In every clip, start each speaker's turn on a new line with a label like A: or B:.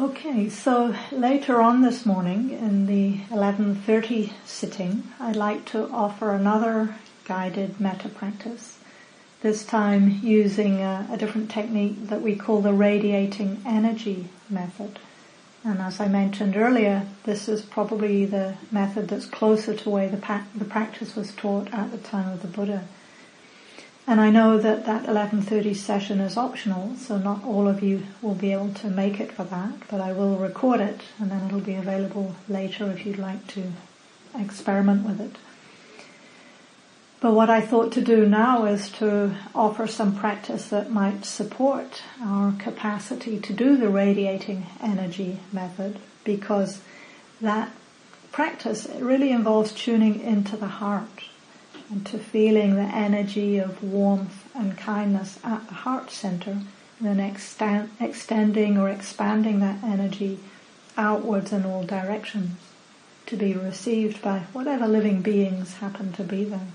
A: Okay, so later on this morning in the 11.30 sitting, I'd like to offer another guided metta practice. This time using a, a different technique that we call the radiating energy method. And as I mentioned earlier, this is probably the method that's closer to where the, pa- the practice was taught at the time of the Buddha. And I know that that 11.30 session is optional, so not all of you will be able to make it for that, but I will record it and then it'll be available later if you'd like to experiment with it. But what I thought to do now is to offer some practice that might support our capacity to do the radiating energy method because that practice really involves tuning into the heart and to feeling the energy of warmth and kindness at the heart center and then extend, extending or expanding that energy outwards in all directions to be received by whatever living beings happen to be there.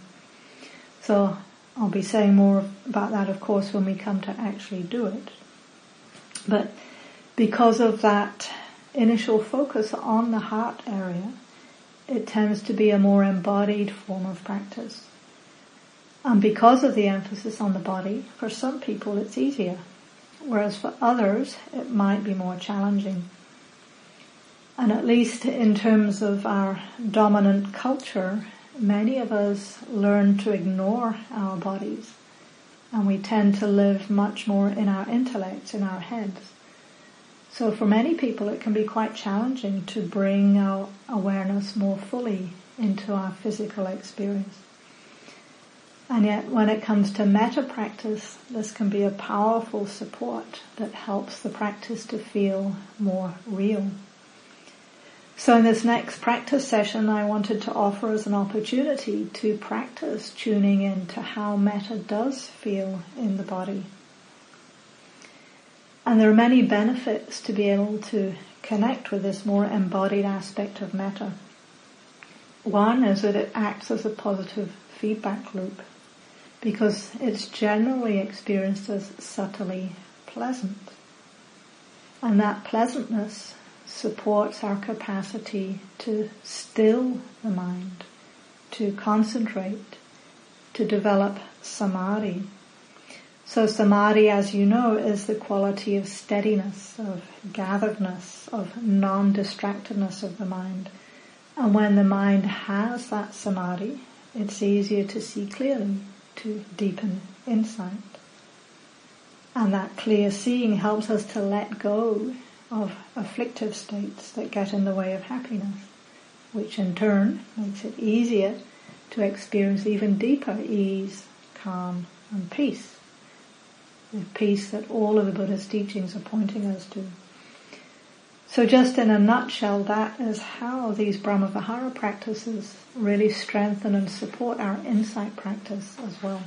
A: So I'll be saying more about that, of course, when we come to actually do it. But because of that initial focus on the heart area, it tends to be a more embodied form of practice. And because of the emphasis on the body, for some people it's easier, whereas for others it might be more challenging. And at least in terms of our dominant culture, many of us learn to ignore our bodies and we tend to live much more in our intellects, in our heads. So for many people it can be quite challenging to bring our awareness more fully into our physical experience. And yet when it comes to metta practice, this can be a powerful support that helps the practice to feel more real. So in this next practice session, I wanted to offer as an opportunity to practice tuning in to how metta does feel in the body. And there are many benefits to be able to connect with this more embodied aspect of metta. One is that it acts as a positive feedback loop because it's generally experienced as subtly pleasant. And that pleasantness supports our capacity to still the mind, to concentrate, to develop samadhi. So samadhi, as you know, is the quality of steadiness, of gatheredness, of non-distractedness of the mind. And when the mind has that samadhi, it's easier to see clearly, to deepen insight. And that clear seeing helps us to let go of afflictive states that get in the way of happiness, which in turn makes it easier to experience even deeper ease, calm and peace. The peace that all of the Buddha's teachings are pointing us to. So just in a nutshell, that is how these Brahmavihara practices really strengthen and support our insight practice as well.